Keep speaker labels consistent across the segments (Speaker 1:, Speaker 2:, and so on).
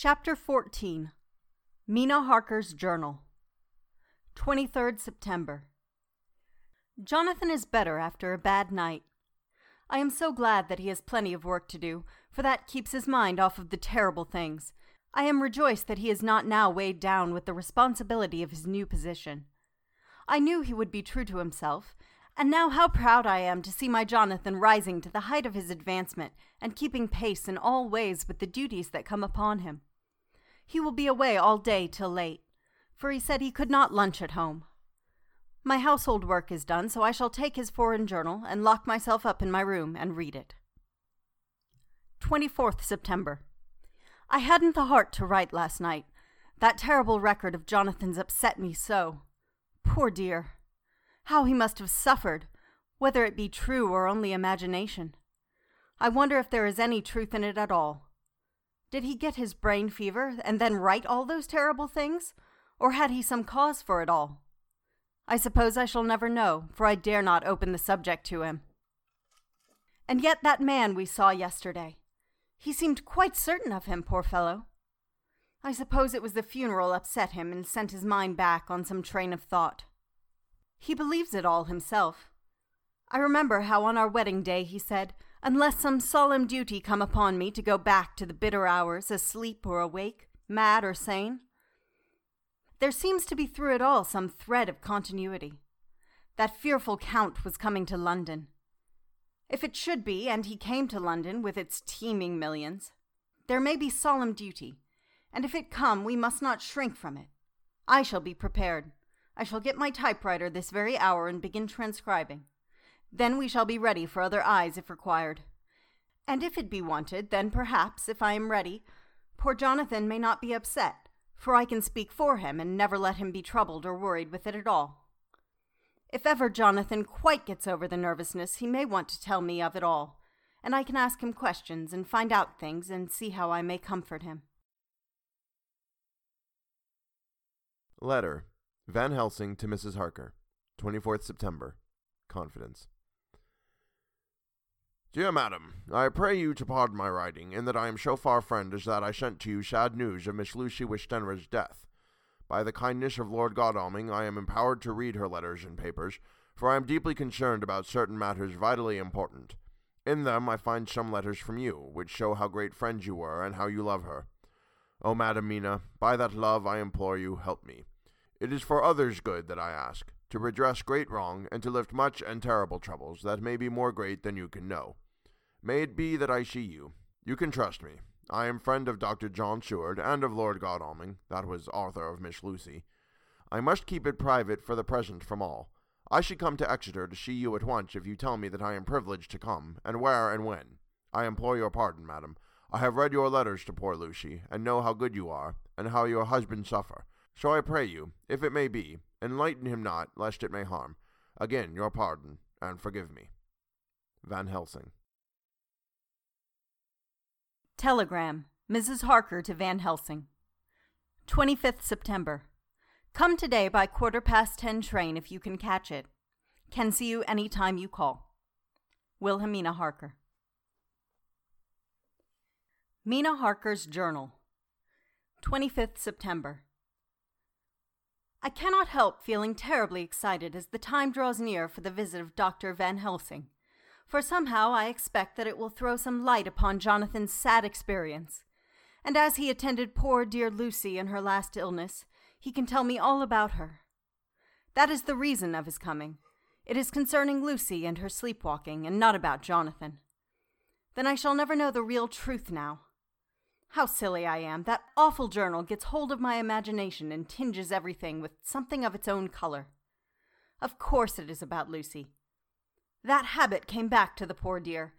Speaker 1: Chapter 14 Mina Harker's Journal 23rd September Jonathan is better after a bad night. I am so glad that he has plenty of work to do, for that keeps his mind off of the terrible things. I am rejoiced that he is not now weighed down with the responsibility of his new position. I knew he would be true to himself, and now how proud I am to see my Jonathan rising to the height of his advancement and keeping pace in all ways with the duties that come upon him. He will be away all day till late, for he said he could not lunch at home. My household work is done, so I shall take his foreign journal and lock myself up in my room and read it. 24th September. I hadn't the heart to write last night. That terrible record of Jonathan's upset me so. Poor dear! How he must have suffered, whether it be true or only imagination. I wonder if there is any truth in it at all. Did he get his brain fever and then write all those terrible things? Or had he some cause for it all? I suppose I shall never know, for I dare not open the subject to him. And yet that man we saw yesterday. He seemed quite certain of him, poor fellow. I suppose it was the funeral upset him and sent his mind back on some train of thought. He believes it all himself. I remember how on our wedding day he said, Unless some solemn duty come upon me to go back to the bitter hours, asleep or awake, mad or sane. There seems to be through it all some thread of continuity. That fearful Count was coming to London. If it should be, and he came to London with its teeming millions, there may be solemn duty, and if it come, we must not shrink from it. I shall be prepared. I shall get my typewriter this very hour and begin transcribing. Then we shall be ready for other eyes if required. And if it be wanted, then perhaps, if I am ready, poor Jonathan may not be upset, for I can speak for him and never let him be troubled or worried with it at all. If ever Jonathan quite gets over the nervousness, he may want to tell me of it all, and I can ask him questions and find out things and see how I may comfort him.
Speaker 2: Letter Van Helsing to Mrs. Harker, 24th September. Confidence. Dear Madam, I pray you to pardon my writing, in that I am so far friend as that I sent to you sad news of Miss Lucy Westenra's death. By the kindness of Lord Godalming, I am empowered to read her letters and papers, for I am deeply concerned about certain matters vitally important. In them I find some letters from you, which show how great friends you were and how you love her. O Madam Mina, by that love I implore you, help me. It is for others' good that I ask to redress great wrong, and to lift much and terrible troubles that may be more great than you can know. May it be that I see you. You can trust me. I am friend of Dr. John Seward and of Lord Godalming, that was Arthur of Miss Lucy. I must keep it private for the present from all. I should come to Exeter to see you at once if you tell me that I am privileged to come, and where and when. I implore your pardon, madam. I have read your letters to poor Lucy, and know how good you are, and how your husband suffer. So I pray you, if it may be, Enlighten him not, lest it may harm. Again, your pardon, and forgive me. Van Helsing.
Speaker 1: Telegram Mrs. Harker to Van Helsing. 25th September. Come today by quarter past ten train if you can catch it. Can see you any time you call. Wilhelmina Harker. Mina Harker's Journal. 25th September. I cannot help feeling terribly excited as the time draws near for the visit of Dr. Van Helsing, for somehow I expect that it will throw some light upon Jonathan's sad experience. And as he attended poor dear Lucy in her last illness, he can tell me all about her. That is the reason of his coming. It is concerning Lucy and her sleepwalking, and not about Jonathan. Then I shall never know the real truth now. How silly I am. That awful journal gets hold of my imagination and tinges everything with something of its own color. Of course it is about Lucy. That habit came back to the poor dear,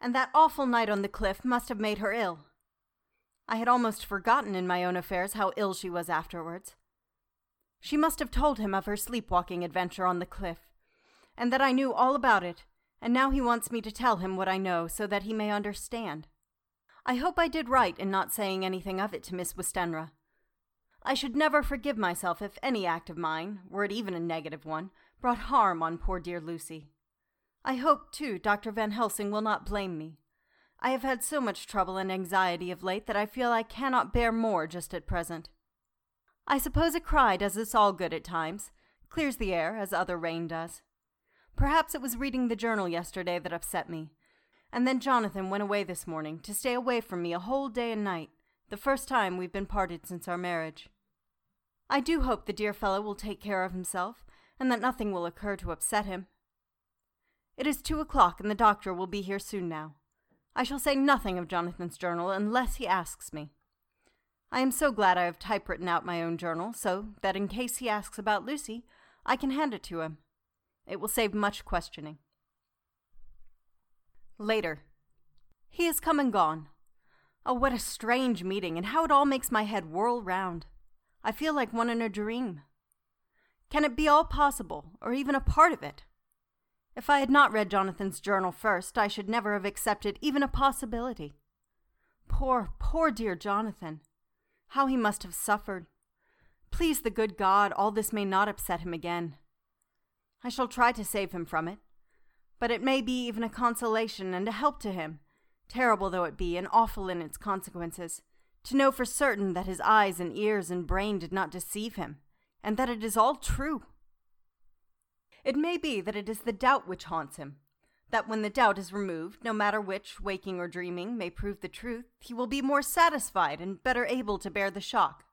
Speaker 1: and that awful night on the cliff must have made her ill. I had almost forgotten in my own affairs how ill she was afterwards. She must have told him of her sleepwalking adventure on the cliff, and that I knew all about it, and now he wants me to tell him what I know so that he may understand. I hope I did right in not saying anything of it to Miss Westenra. I should never forgive myself if any act of mine, were it even a negative one, brought harm on poor dear Lucy. I hope, too, Dr. Van Helsing will not blame me. I have had so much trouble and anxiety of late that I feel I cannot bear more just at present. I suppose a cry does us all good at times, clears the air as other rain does. Perhaps it was reading the journal yesterday that upset me, and then Jonathan went away this morning to stay away from me a whole day and night, the first time we've been parted since our marriage. I do hope the dear fellow will take care of himself, and that nothing will occur to upset him. It is two o'clock, and the doctor will be here soon now. I shall say nothing of Jonathan's journal unless he asks me. I am so glad I have typewritten out my own journal, so that in case he asks about Lucy, I can hand it to him. It will save much questioning. Later. He has come and gone. Oh, what a strange meeting, and how it all makes my head whirl round. I feel like one in a dream. Can it be all possible, or even a part of it? If I had not read Jonathan's journal first, I should never have accepted even a possibility. Poor, poor dear Jonathan. How he must have suffered. Please the good God, all this may not upset him again. I shall try to save him from it. But it may be even a consolation and a help to him, terrible though it be and awful in its consequences, to know for certain that his eyes and ears and brain did not deceive him, and that it is all true. It may be that it is the doubt which haunts him, that when the doubt is removed, no matter which, waking or dreaming, may prove the truth, he will be more satisfied and better able to bear the shock.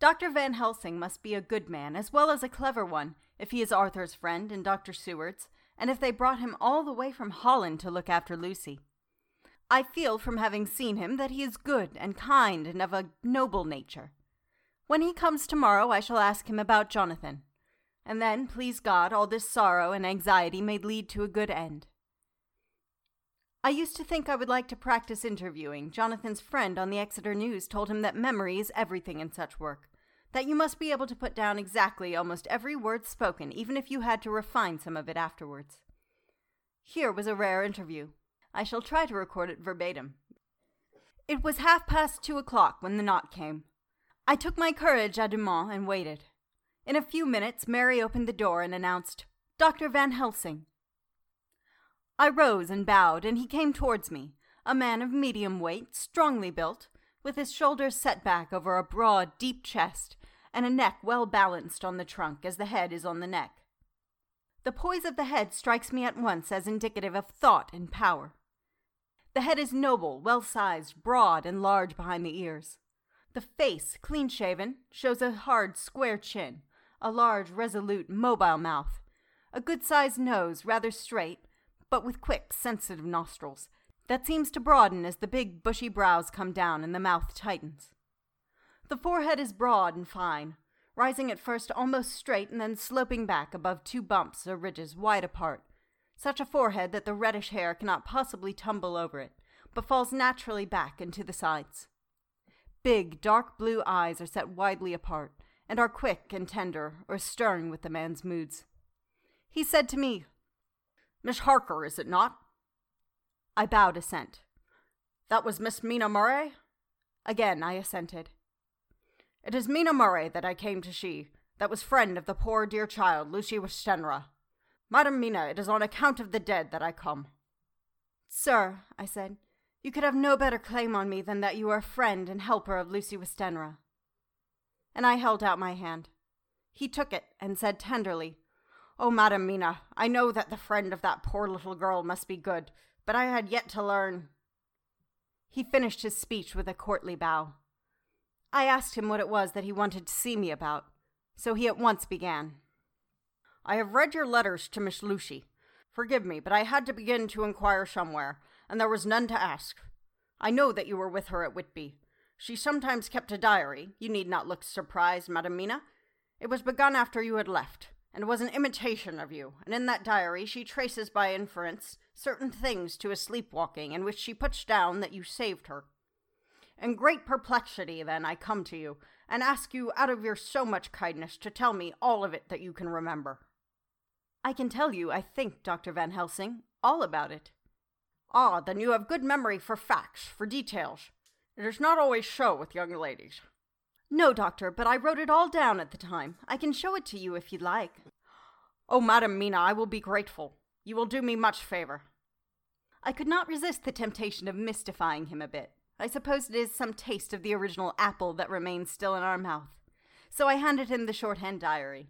Speaker 1: Dr. Van Helsing must be a good man as well as a clever one, if he is Arthur's friend and Dr. Seward's, and if they brought him all the way from Holland to look after Lucy. I feel from having seen him that he is good and kind and of a noble nature. When he comes tomorrow, I shall ask him about Jonathan, and then, please God, all this sorrow and anxiety may lead to a good end. I used to think I would like to practice interviewing. Jonathan's friend on the Exeter News told him that memory is everything in such work, that you must be able to put down exactly almost every word spoken, even if you had to refine some of it afterwards. Here was a rare interview. I shall try to record it verbatim. It was half past two o'clock when the knock came. I took my courage à deux and waited. In a few minutes, Mary opened the door and announced, Dr. Van Helsing. I rose and bowed, and he came towards me, a man of medium weight, strongly built, with his shoulders set back over a broad, deep chest, and a neck well balanced on the trunk as the head is on the neck. The poise of the head strikes me at once as indicative of thought and power. The head is noble, well sized, broad, and large behind the ears. The face, clean shaven, shows a hard, square chin, a large, resolute, mobile mouth, a good sized nose, rather straight, but with quick, sensitive nostrils, that seems to broaden as the big, bushy brows come down and the mouth tightens. The forehead is broad and fine, rising at first almost straight and then sloping back above two bumps or ridges wide apart, such a forehead that the reddish hair cannot possibly tumble over it, but falls naturally back and to the sides. Big, dark blue eyes are set widely apart, and are quick and tender or stern with the man's moods. He said to me, Miss Harker, is it not? I bowed assent. That was Miss Mina Murray? Again I assented. It is Mina Murray that I came to see, that was friend of the poor dear child, Lucy Westenra. Madam Mina, it is on account of the dead that I come. Sir, I said, you could have no better claim on me than that you are a friend and helper of Lucy Westenra and I held out my hand. He took it and said tenderly, Oh, Madam Mina, I know that the friend of that poor little girl must be good, but I had yet to learn. He finished his speech with a courtly bow. I asked him what it was that he wanted to see me about, so he at once began. I have read your letters to Miss Lucy. Forgive me, but I had to begin to inquire somewhere, and there was none to ask. I know that you were with her at Whitby, she sometimes kept a diary. You need not look surprised, Madam Mina. It was begun after you had left, and was an imitation of you, and in that diary she traces by inference certain things to a sleepwalking in which she puts down that you saved her. In great perplexity, then, I come to you, and ask you out of your so much kindness to tell me all of it that you can remember. I can tell you, I think, Dr. Van Helsing, all about it. Ah, then you have good memory for facts, for details. It is not always so with young ladies. No, doctor, but I wrote it all down at the time. I can show it to you if you'd like. Oh, Madam Mina, I will be grateful. You will do me much favor. I could not resist the temptation of mystifying him a bit. I suppose it is some taste of the original apple that remains still in our mouth. So I handed him the shorthand diary.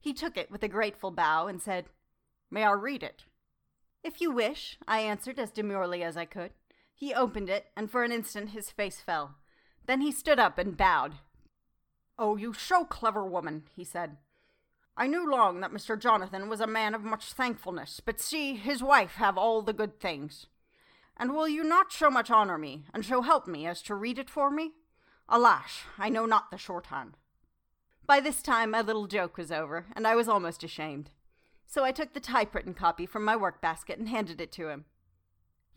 Speaker 1: He took it with a grateful bow and said, May I read it? If you wish, I answered as demurely as I could. He opened it, and for an instant his face fell. Then he stood up and bowed. Oh, you so clever woman, he said. I knew long that Mr. Jonathan was a man of much thankfulness, but see, his wife have all the good things. And will you not so much honour me, and so help me, as to read it for me? Alas, I know not the shorthand. By this time my little joke was over, and I was almost ashamed. So I took the typewritten copy from my work basket and handed it to him.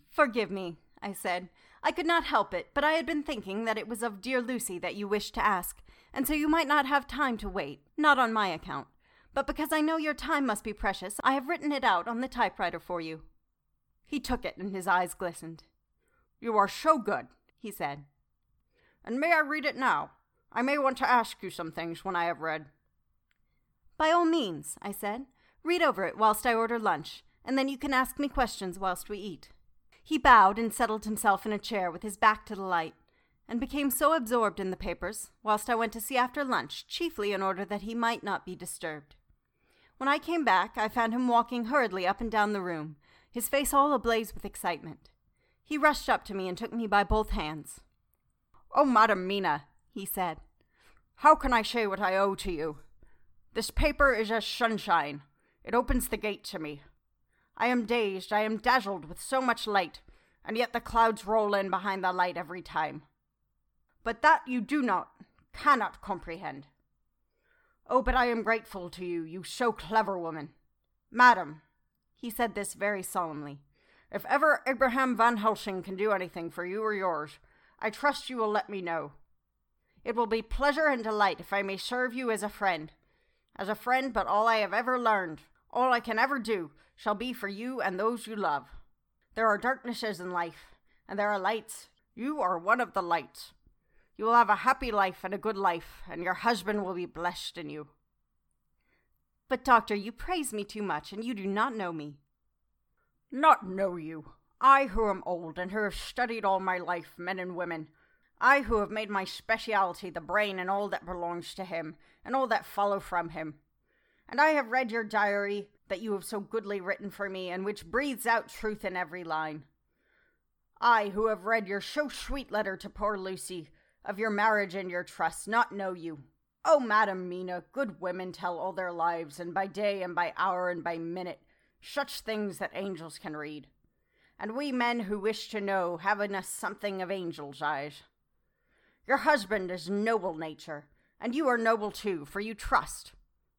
Speaker 1: Forgive me, I said. I could not help it, but I had been thinking that it was of dear Lucy that you wished to ask, and so you might not have time to wait, not on my account. But because I know your time must be precious, I have written it out on the typewriter for you. He took it, and his eyes glistened. You are so good, he said. And may I read it now? I may want to ask you some things when I have read. By all means, I said. Read over it whilst I order lunch, and then you can ask me questions whilst we eat. He bowed and settled himself in a chair with his back to the light, and became so absorbed in the papers, whilst I went to see after lunch, chiefly in order that he might not be disturbed. When I came back, I found him walking hurriedly up and down the room, his face all ablaze with excitement. He rushed up to me and took me by both hands. Oh, Madam Mina, he said, how can I say what I owe to you? This paper is as sunshine. It opens the gate to me. I am dazed, I am dazzled with so much light, and yet the clouds roll in behind the light every time. But that you do not, cannot comprehend. Oh, but I am grateful to you, you so clever woman. Madam, he said this very solemnly, if ever Abraham Van Helsing can do anything for you or yours, I trust you will let me know. It will be pleasure and delight if I may serve you as a friend. As a friend, but all I have ever learned, all I can ever do, shall be for you and those you love. There are darknesses in life, and there are lights. You are one of the lights. You will have a happy life and a good life, and your husband will be blessed in you. But, doctor, you praise me too much, and you do not know me. Not know you? I who am old, and who have studied all my life men and women. I who have made my speciality the brain and all that belongs to him, and all that follow from him. And I have read your diary that you have so goodly written for me, and which breathes out truth in every line. I, who have read your so sweet letter to poor Lucy, of your marriage and your trust, not know you. Oh, Madam Mina, good women tell all their lives, and by day and by hour and by minute, such things that angels can read. And we men who wish to know have in us something of angels' eyes. Your husband is noble nature, and you are noble too, for you trust,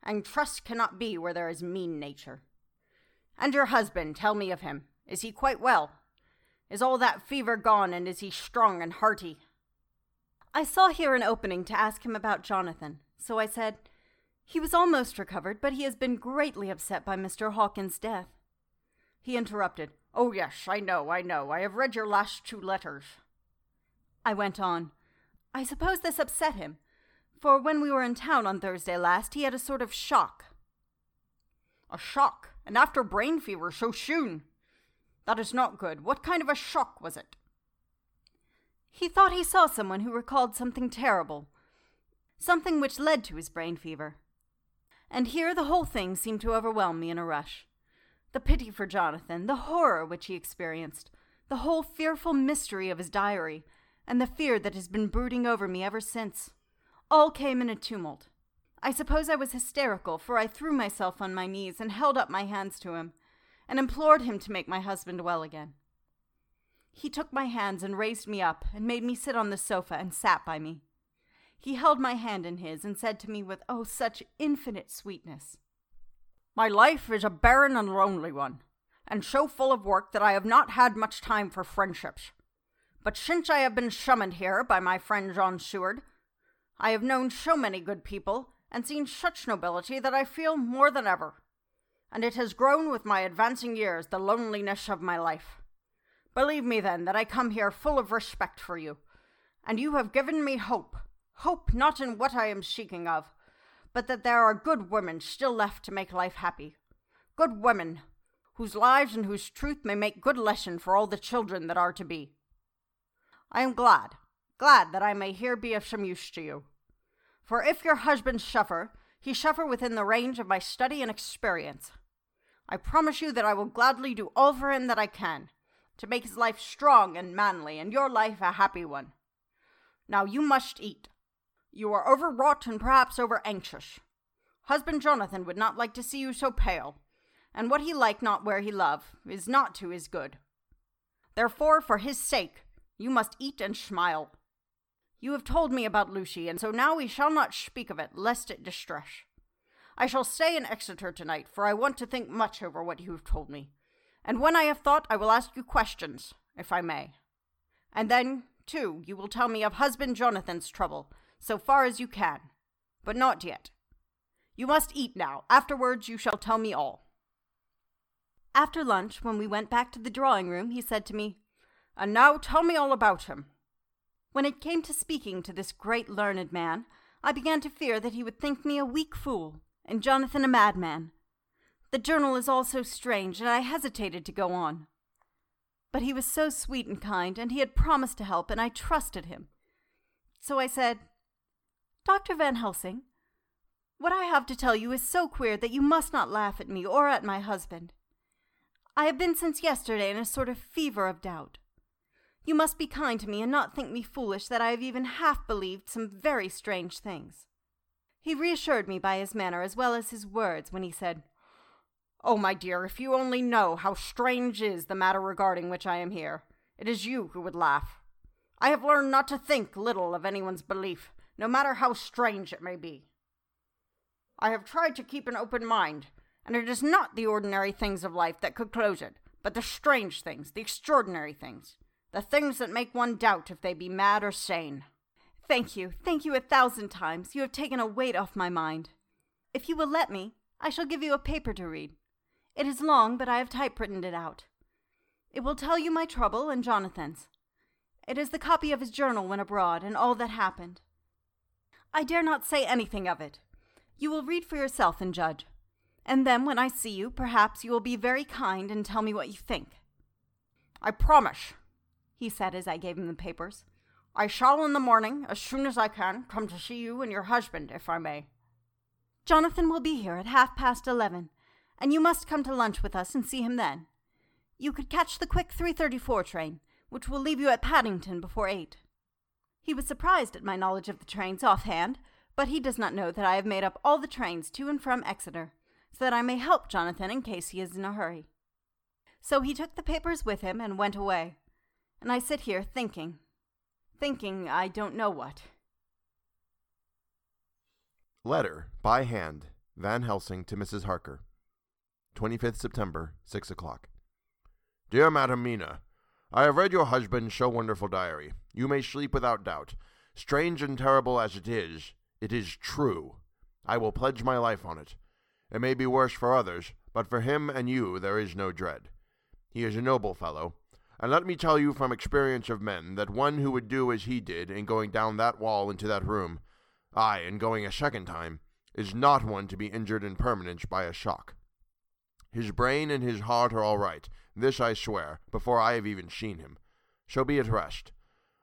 Speaker 1: and trust cannot be where there is mean nature. And your husband, tell me of him. Is he quite well? Is all that fever gone, and is he strong and hearty? I saw here an opening to ask him about Jonathan, so I said, He was almost recovered, but he has been greatly upset by Mr. Hawkins' death. He interrupted, Oh, yes, I know, I know. I have read your last two letters. I went on, I suppose this upset him, for when we were in town on Thursday last, he had a sort of shock. A shock, and after brain fever so soon. That is not good. What kind of a shock was it? He thought he saw someone who recalled something terrible, something which led to his brain fever. And here the whole thing seemed to overwhelm me in a rush. The pity for Jonathan, the horror which he experienced, the whole fearful mystery of his diary, and the fear that has been brooding over me ever since, all came in a tumult. I suppose I was hysterical, for I threw myself on my knees and held up my hands to him, and implored him to make my husband well again. He took my hands and raised me up and made me sit on the sofa and sat by me. He held my hand in his and said to me with, oh, such infinite sweetness, My life is a barren and lonely one, and so full of work that I have not had much time for friendships. But since I have been summoned here by my friend John Seward, I have known so many good people and seen such nobility that I feel more than ever. And it has grown with my advancing years the loneliness of my life. Believe me, then, that I come here full of respect for you, and you have given me hope. Hope not in what I am seeking of, but that there are good women still left to make life happy. Good women, whose lives and whose truth may make good lesson for all the children that are to be. I am glad, glad that I may here be of some use to you. For if your husband suffer, he suffer within the range of my study and experience. I promise you that I will gladly do all for him that I can, to make his life strong and manly, and your life a happy one. Now you must eat. You are overwrought and perhaps over anxious. Husband Jonathan would not like to see you so pale, and what he like not where he love is not to his good. Therefore, for his sake, you must eat and smile. You have told me about Lucy, and so now we shall not speak of it, lest it distress. I shall stay in Exeter tonight, for I want to think much over what you have told me. And when I have thought, I will ask you questions, if I may. And then, too, you will tell me of husband Jonathan's trouble, so far as you can. But not yet. You must eat now. Afterwards, you shall tell me all. After lunch, when we went back to the drawing room, he said to me, And now tell me all about him. When it came to speaking to this great learned man, I began to fear that he would think me a weak fool, and Jonathan a madman. The journal is all so strange, and I hesitated to go on. But he was so sweet and kind, and he had promised to help, and I trusted him. So I said, Dr. Van Helsing, what I have to tell you is so queer that you must not laugh at me or at my husband. I have been since yesterday in a sort of fever of doubt. You must be kind to me and not think me foolish that I have even half believed some very strange things. He reassured me by his manner as well as his words when he said, Oh, my dear, if you only know how strange is the matter regarding which I am here, it is you who would laugh. I have learned not to think little of anyone's belief, no matter how strange it may be. I have tried to keep an open mind, and it is not the ordinary things of life that could close it, but the strange things, the extraordinary things, the things that make one doubt if they be mad or sane. Thank you, thank you a thousand times. You have taken a weight off my mind. If you will let me, I shall give you a paper to read. It is long, but I have typewritten it out. It will tell you my trouble and Jonathan's. It is the copy of his journal when abroad, and all that happened. I dare not say anything of it. You will read for yourself and judge. And then, when I see you, perhaps you will be very kind and tell me what you think. I promise, he said as I gave him the papers. I shall in the morning, as soon as I can, come to see you and your husband, if I may. Jonathan will be here at half past eleven, and you must come to lunch with us and see him then. You could catch the quick 334 train, which will leave you at Paddington before eight. He was surprised at my knowledge of the trains offhand, but he does not know that I have made up all the trains to and from Exeter, so that I may help Jonathan in case he is in a hurry. So he took the papers with him and went away, and I sit here thinking, thinking I don't know what.
Speaker 2: Letter by hand, Van Helsing to Mrs. Harker. 25th September, 6 o'clock. Dear Madam Mina, I have read your husband's so wonderful diary. You may sleep without doubt. Strange and terrible as it is, it is true. I will pledge my life on it. It may be worse for others, but for him and you there is no dread. He is a noble fellow, and let me tell you from experience of men that one who would do as he did in going down that wall into that room, ay, and going a second time, is not one to be injured in permanence by a shock. His brain and his heart are all right, this I swear, before I have even seen him. So be at rest.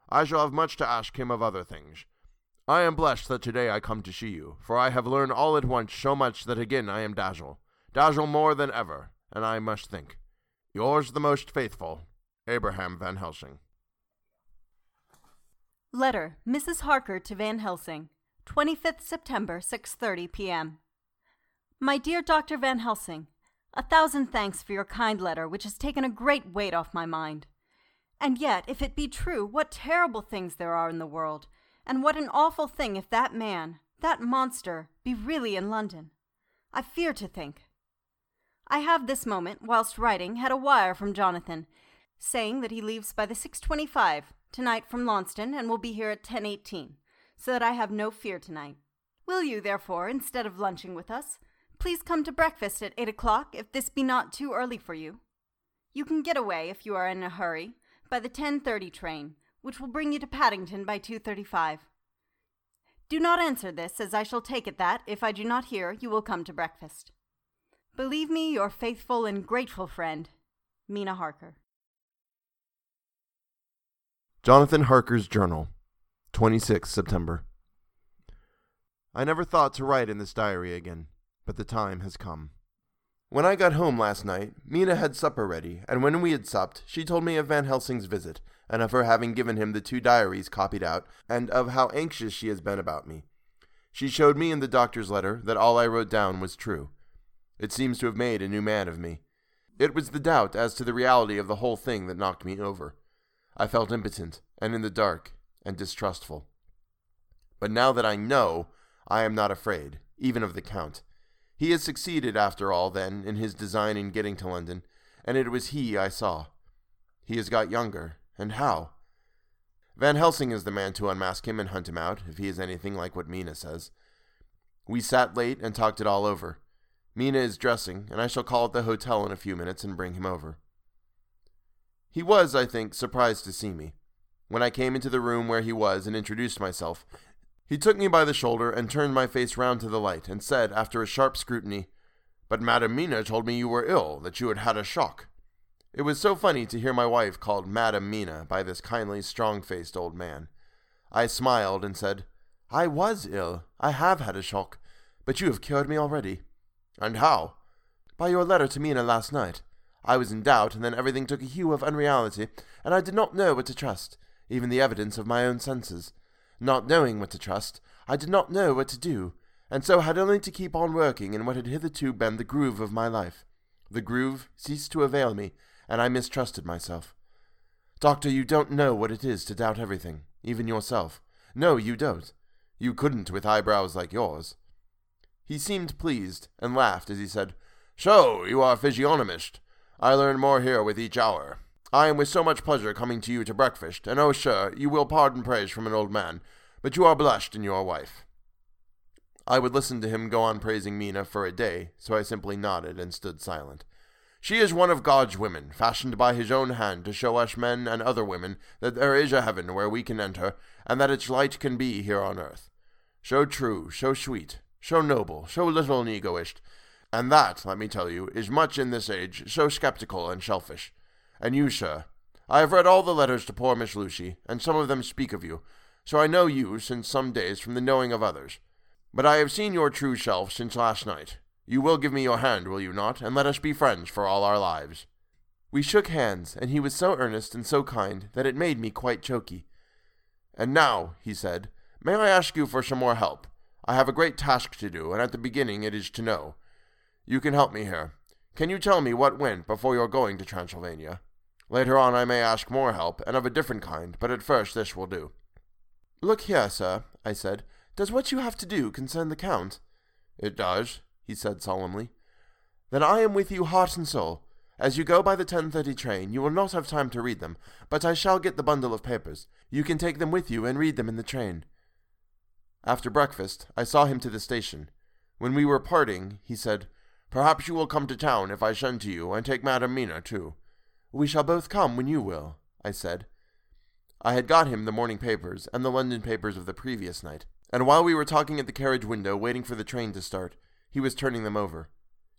Speaker 2: I shall have much to ask him of other things. I am blessed that today I come to see you, for I have learned all at once so much that again I am dazzled, dazzled more than ever, and I must think. Yours the most faithful, Abraham Van Helsing.
Speaker 1: Letter, Mrs. Harker to Van Helsing, 25th September, 6:30 p.m. My dear Dr. Van Helsing, a thousand thanks for your kind letter, which has taken a great weight off my mind. And yet, if it be true, what terrible things there are in the world, and what an awful thing if that man, that monster, be really in London. I fear to think. I have this moment, whilst writing, had a wire from Jonathan, saying that he leaves by the 6.25 tonight from Launceston and will be here at 10.18, so that I have no fear tonight. Will you, therefore, instead of lunching with us, Please come to breakfast at eight o'clock if this be not too early for you. You can get away, if you are in a hurry, by the 10.30 train, which will bring you to Paddington by 2.35. Do not answer this, as I shall take it that, if I do not hear, you will come to breakfast. Believe me, your faithful and grateful friend, Mina Harker.
Speaker 2: Jonathan Harker's Journal, 26 September. I never thought to write in this diary again, but the time has come. When I got home last night, Mina had supper ready, and when we had supped, she told me of Van Helsing's visit, and of her having given him the two diaries copied out, and of how anxious she has been about me. She showed me in the doctor's letter that all I wrote down was true. It seems to have made a new man of me. It was the doubt as to the reality of the whole thing that knocked me over. I felt impotent, and in the dark, and distrustful. But now that I know, I am not afraid, even of the Count. He has succeeded, after all, then, in his design in getting to London, and it was he I saw. He has got younger, and how? Van Helsing is the man to unmask him and hunt him out, if he is anything like what Mina says. We sat late and talked it all over. Mina is dressing, and I shall call at the hotel in a few minutes and bring him over. He was, I think, surprised to see me. When I came into the room where he was and introduced myself, he took me by the shoulder and turned my face round to the light, and said, after a sharp scrutiny, But Madam Mina told me you were ill, that you had had a shock. It was so funny to hear my wife called Madam Mina by this kindly, strong faced old man. I smiled and said, I was ill. I have had a shock, but you have cured me already. And how? By your letter to Mina last night. I was in doubt, and then everything took a hue of unreality, and I did not know what to trust, even the evidence of my own senses. Not knowing what to trust, I did not know what to do, and so had only to keep on working in what had hitherto been the groove of my life. The groove ceased to avail me, and I mistrusted myself. Doctor, you don't know what it is to doubt everything, even yourself. No, you don't. You couldn't with eyebrows like yours. He seemed pleased, and laughed as he said, So, you are physiognomist. I learn more here with each hour. I am with so much pleasure coming to you to breakfast, and oh, sir, you will pardon praise from an old man, but you are blushed in your wife. I would listen to him go on praising Mina for a day, so I simply nodded and stood silent. She is one of God's women, fashioned by his own hand to show us men and other women that there is a heaven where we can enter, and that its light can be here on earth. So true, so sweet, so noble, so little and egoist, and that, let me tell you, is much in this age so skeptical and selfish. And you, sir, I have read all the letters to poor Miss Lucy, and some of them speak of you, so I know you since some days from the knowing of others. But I have seen your true self since last night. You will give me your hand, will you not, and let us be friends for all our lives. We shook hands, and he was so earnest and so kind that it made me quite choky. And now, he said, may I ask you for some more help? I have a great task to do, and at the beginning it is to know. You can help me here. Can you tell me what went before your going to Transylvania? Later on I may ask more help, and of a different kind, but at first this will do. Look here, sir, I said. Does what you have to do concern the Count? It does, he said solemnly. Then I am with you heart and soul. As you go by the 10.30 train, you will not have time to read them, but I shall get the bundle of papers. You can take them with you and read them in the train. After breakfast, I saw him to the station. When we were parting, he said, Perhaps you will come to town if I send to you, and take Madam Mina, too. We shall both come when you will, I said. I had got him the morning papers, and the London papers of the previous night, and while we were talking at the carriage window, waiting for the train to start, he was turning them over.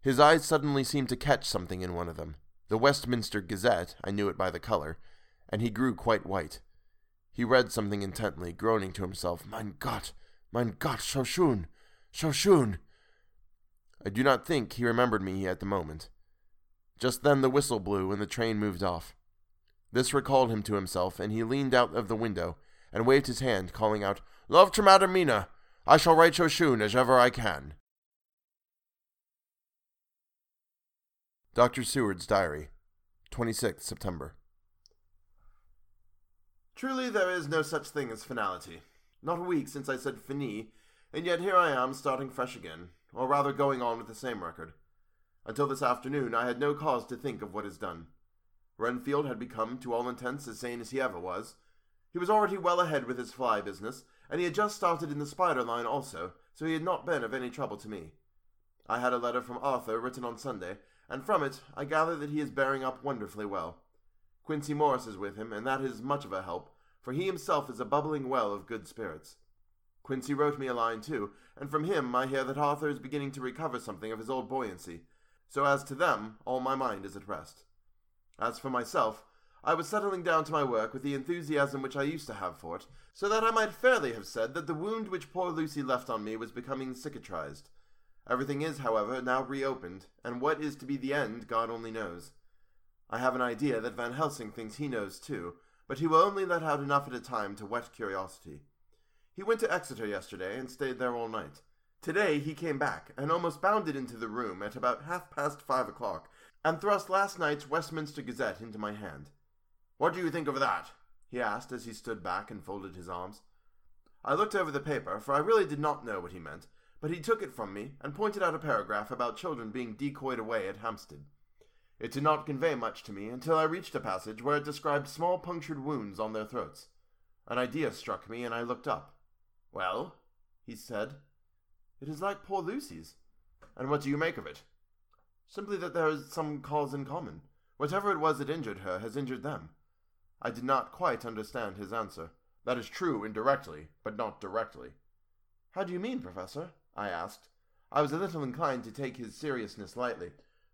Speaker 2: His eyes suddenly seemed to catch something in one of them. The Westminster Gazette, I knew it by the color, and he grew quite white. He read something intently, groaning to himself, Mein Gott, Mein Gott, so schön, so schön. I do not think he remembered me at the moment. Just then the whistle blew and the train moved off. This recalled him to himself, and he leaned out of the window and waved his hand, calling out, Love to Madam Mina! I shall write so soon as ever I can. Dr. Seward's Diary, 26th September. Truly, there is no such thing as finality. Not a week since I said finis, and yet here I am starting fresh again, or rather going on with the same record. Until this afternoon, I had no cause to think of what is done. Renfield had become, to all intents, as sane as he ever was. He was already well ahead with his fly business, and he had just started in the spider line also, so he had not been of any trouble to me. I had a letter from Arthur written on Sunday, and from it I gather that he is bearing up wonderfully well. Quincey Morris is with him, and that is much of a help, for he himself is a bubbling well of good spirits. Quincey wrote me a line too, and from him I hear that Arthur is beginning to recover something of his old buoyancy, So as to them, all my mind is at rest. As for myself, I was settling down to my work with the enthusiasm which I used to have for it, so that I might fairly have said that the wound which poor Lucy left on me was becoming cicatrized. Everything is, however, now reopened, and what is to be the end, God only knows. I have an idea that Van Helsing thinks he knows too, but he will only let out enough at a time to whet curiosity. He went to Exeter yesterday and stayed there all night. Today he came back and almost bounded into the room at about half past five o'clock and thrust last night's Westminster Gazette into my hand. What do you think of that? he asked as he stood back and folded his arms. I looked over the paper, for I really did not know what he meant, but he took it from me and pointed out a paragraph about children being decoyed away at Hampstead. It did not convey much to me until I reached a passage where it described small punctured wounds on their throats. An idea struck me, and I looked up. Well, he said, it is like poor Lucy's. And what do you make of it? Simply that there is some cause in common. Whatever it was that injured her has injured them. I did not quite understand his answer. That is true indirectly, but not directly. How do you mean, Professor? I asked. I was a little inclined to take his seriousness lightly,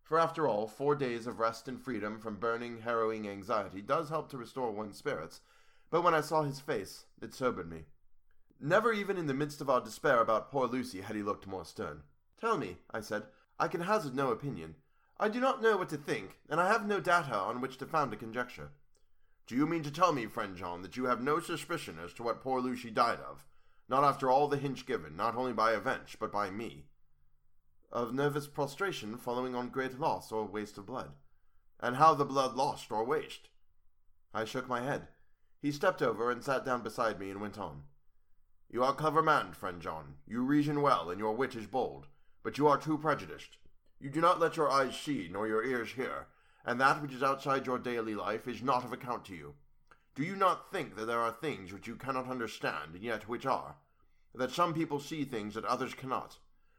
Speaker 2: for after all, four days of rest and freedom from burning, harrowing anxiety does help to restore one's spirits, but when I saw his face, it sobered me. Never even in the midst of our despair about poor Lucy had he looked more stern. Tell me, I said. I can hazard no opinion. I do not know what to think, and I have no data on which to found a conjecture. Do you mean to tell me, friend John, that you have no suspicion as to what poor Lucy died of? Not after all the hints given, not only by Avenge, but by me. Of nervous prostration following on great loss or waste of blood. And how the blood lost or waste? I shook my head. He stepped over and sat down beside me and went on. You are a clever man, friend John. You reason well, and your wit is bold. But you are too prejudiced. You do not let your eyes see, nor your ears hear, and that which is outside your daily life is not of account to you. Do you not think that there are things which you cannot understand, and yet which are? That some people see things that others cannot?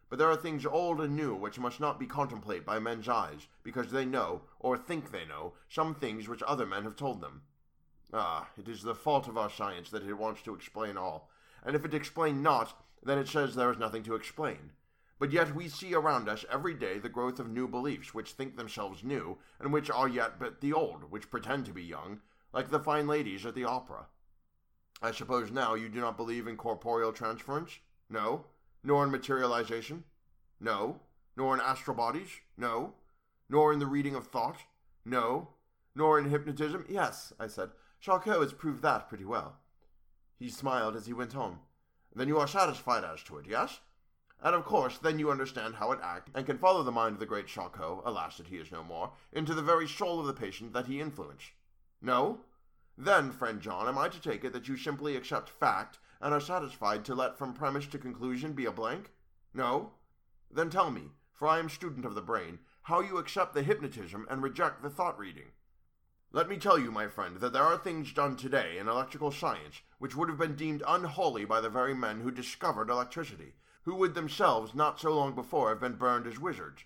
Speaker 2: But there are things old and new which must not be contemplated by men's eyes, because they know, or think they know, some things which other men have told them. Ah, it is the fault of our science that it wants to explain all, and if it explain not, then it says there is nothing to explain. But yet we see around us every day the growth of new beliefs, which think themselves new, and which are yet but the old, which pretend to be young, like the fine ladies at the opera. I suppose now you do not believe in corporeal transference? No? Nor in materialization? No? Nor in astral bodies? No? Nor in the reading of thought? No? Nor in hypnotism? Yes, I said. Charcot has proved that pretty well. He smiled as he went on. Then you are satisfied as to it, yes? And of course, then you understand how it acts, and can follow the mind of the great Charcot, alas that he is no more, into the very soul of the patient that he influenced. No? Then, friend John, am I to take it that you simply accept fact, and are satisfied to let from premise to conclusion be a blank? No? Then tell me, for I am student of the brain, how you accept the hypnotism and reject the thought reading. Let me tell you, my friend, that there are things done today in electrical science which would have been deemed unholy by the very men who discovered electricity, who would themselves not so long before have been burned as wizards.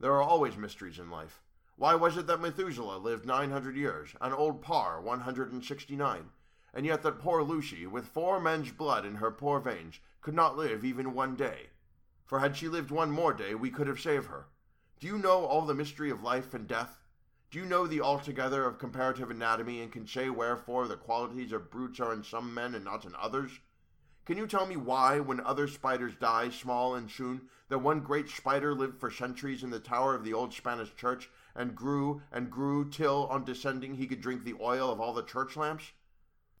Speaker 2: There are always mysteries in life. Why was it that Methuselah lived nine hundred years, and old Parr one hundred and sixty nine, and yet that poor Lucy, with four men's blood in her poor veins, could not live even one day? For had she lived one more day, we could have saved her. Do you know all the mystery of life and death? Do you know the altogether of comparative anatomy, and can say wherefore the qualities of brutes are in some men and not in others? Can you tell me why, when other spiders die small and soon, that one great spider lived for centuries in the tower of the old Spanish church, and grew and grew till, on descending, he could drink the oil of all the church lamps?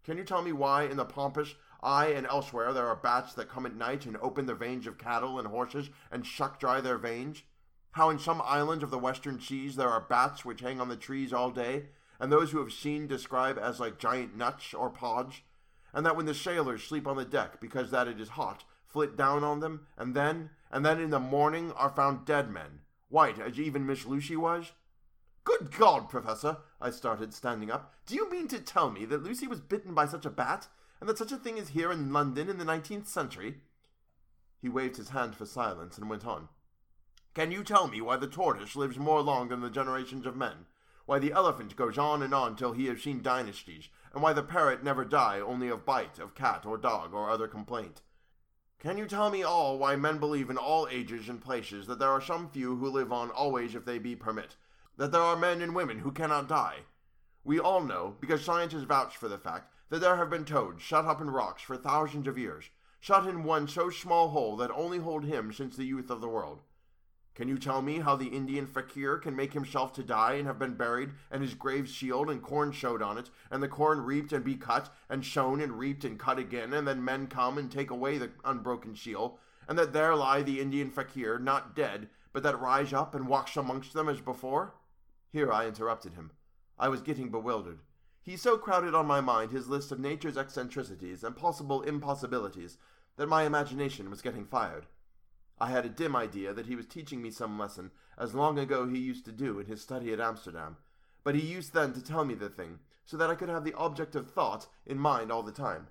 Speaker 2: Can you tell me why, in the pampas, ay, and elsewhere, there are bats that come at night and open the veins of cattle and horses and suck dry their veins? How in some islands of the western seas there are bats which hang on the trees all day, and those who have seen describe as like giant nuts or pods, and that when the sailors sleep on the deck because that it is hot, flit down on them, and then, and then in the morning are found dead men, white as even Miss Lucy was? Good God, Professor! I started, standing up. Do you mean to tell me that Lucy was bitten by such a bat, and that such a thing is here in London in the nineteenth century? He waved his hand for silence and went on. Can you tell me why the tortoise lives more long than the generations of men? Why the elephant goes on and on till he has seen dynasties, and why the parrot never die only of bite of cat or dog or other complaint? Can you tell me all why men believe in all ages and places that there are some few who live on always if they be permit, that there are men and women who cannot die? We all know, because science has vouched for the fact, that there have been toads shut up in rocks for thousands of years, shut in one so small hole that only hold him since the youth of the world. Can you tell me how the Indian fakir can make himself to die and have been buried, and his grave sealed, and corn showed on it, and the corn reaped and be cut, and shown and reaped and cut again, and then men come and take away the unbroken seal, and that there lie the Indian fakir, not dead, but that rise up and walks amongst them as before? Here I interrupted him. I was getting bewildered. He so crowded on my mind his list of nature's eccentricities and possible impossibilities that my imagination was getting fired. I had a dim idea that he was teaching me some lesson, as long ago he used to do in his study at Amsterdam, but he used then to tell me the thing, so that I could have the object of thought in mind all the time.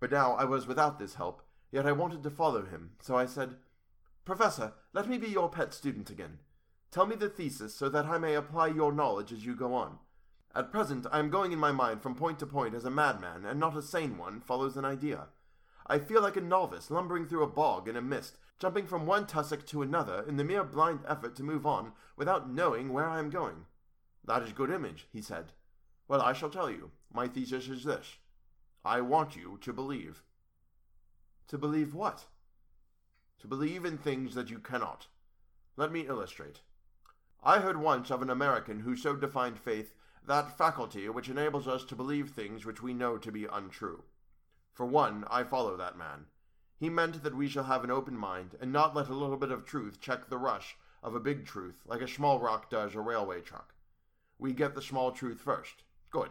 Speaker 2: But now I was without this help, yet I wanted to follow him, so I said, Professor, let me be your pet student again. Tell me the thesis so that I may apply your knowledge as you go on. At present, I am going in my mind from point to point as a madman, and not a sane one, follows an idea. I feel like a novice lumbering through a bog in a mist, jumping from one tussock to another in the mere blind effort to move on without knowing where I am going. That is good image, he said. Well, I shall tell you. My thesis is this. I want you to believe. To believe what? To believe in things that you cannot. Let me illustrate. I heard once of an American who so defined faith that faculty which enables us to believe things which we know to be untrue. For one, I follow that man. He meant that we shall have an open mind, and not let a little bit of truth check the rush of a big truth, like a small rock does a railway truck. We get the small truth first. Good.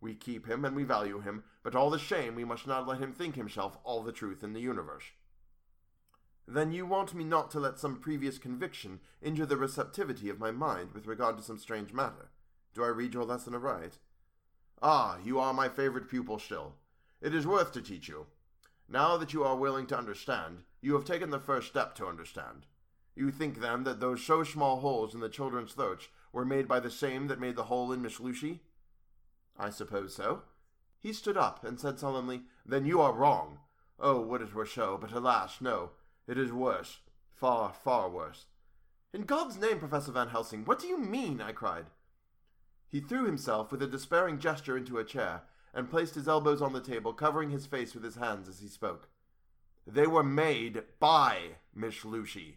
Speaker 2: We keep him and we value him, but all the same we must not let him think himself all the truth in the universe. Then you want me not to let some previous conviction injure the receptivity of my mind with regard to some strange matter. Do I read your lesson aright? Ah, you are my favorite pupil still. It is worth to teach you. Now that you are willing to understand, you have taken the first step to understand. You think then that those so small holes in the children's throats were made by the same that made the hole in Miss Lucy? I suppose so. He stood up and said solemnly, Then you are wrong. Oh, would it were so, but alas, no. It is worse. Far, far worse. In God's name, Professor Van Helsing, what do you mean? I cried. He threw himself with a despairing gesture into a chair and placed his elbows on the table, covering his face with his hands as he spoke. They were made by Miss Lucy.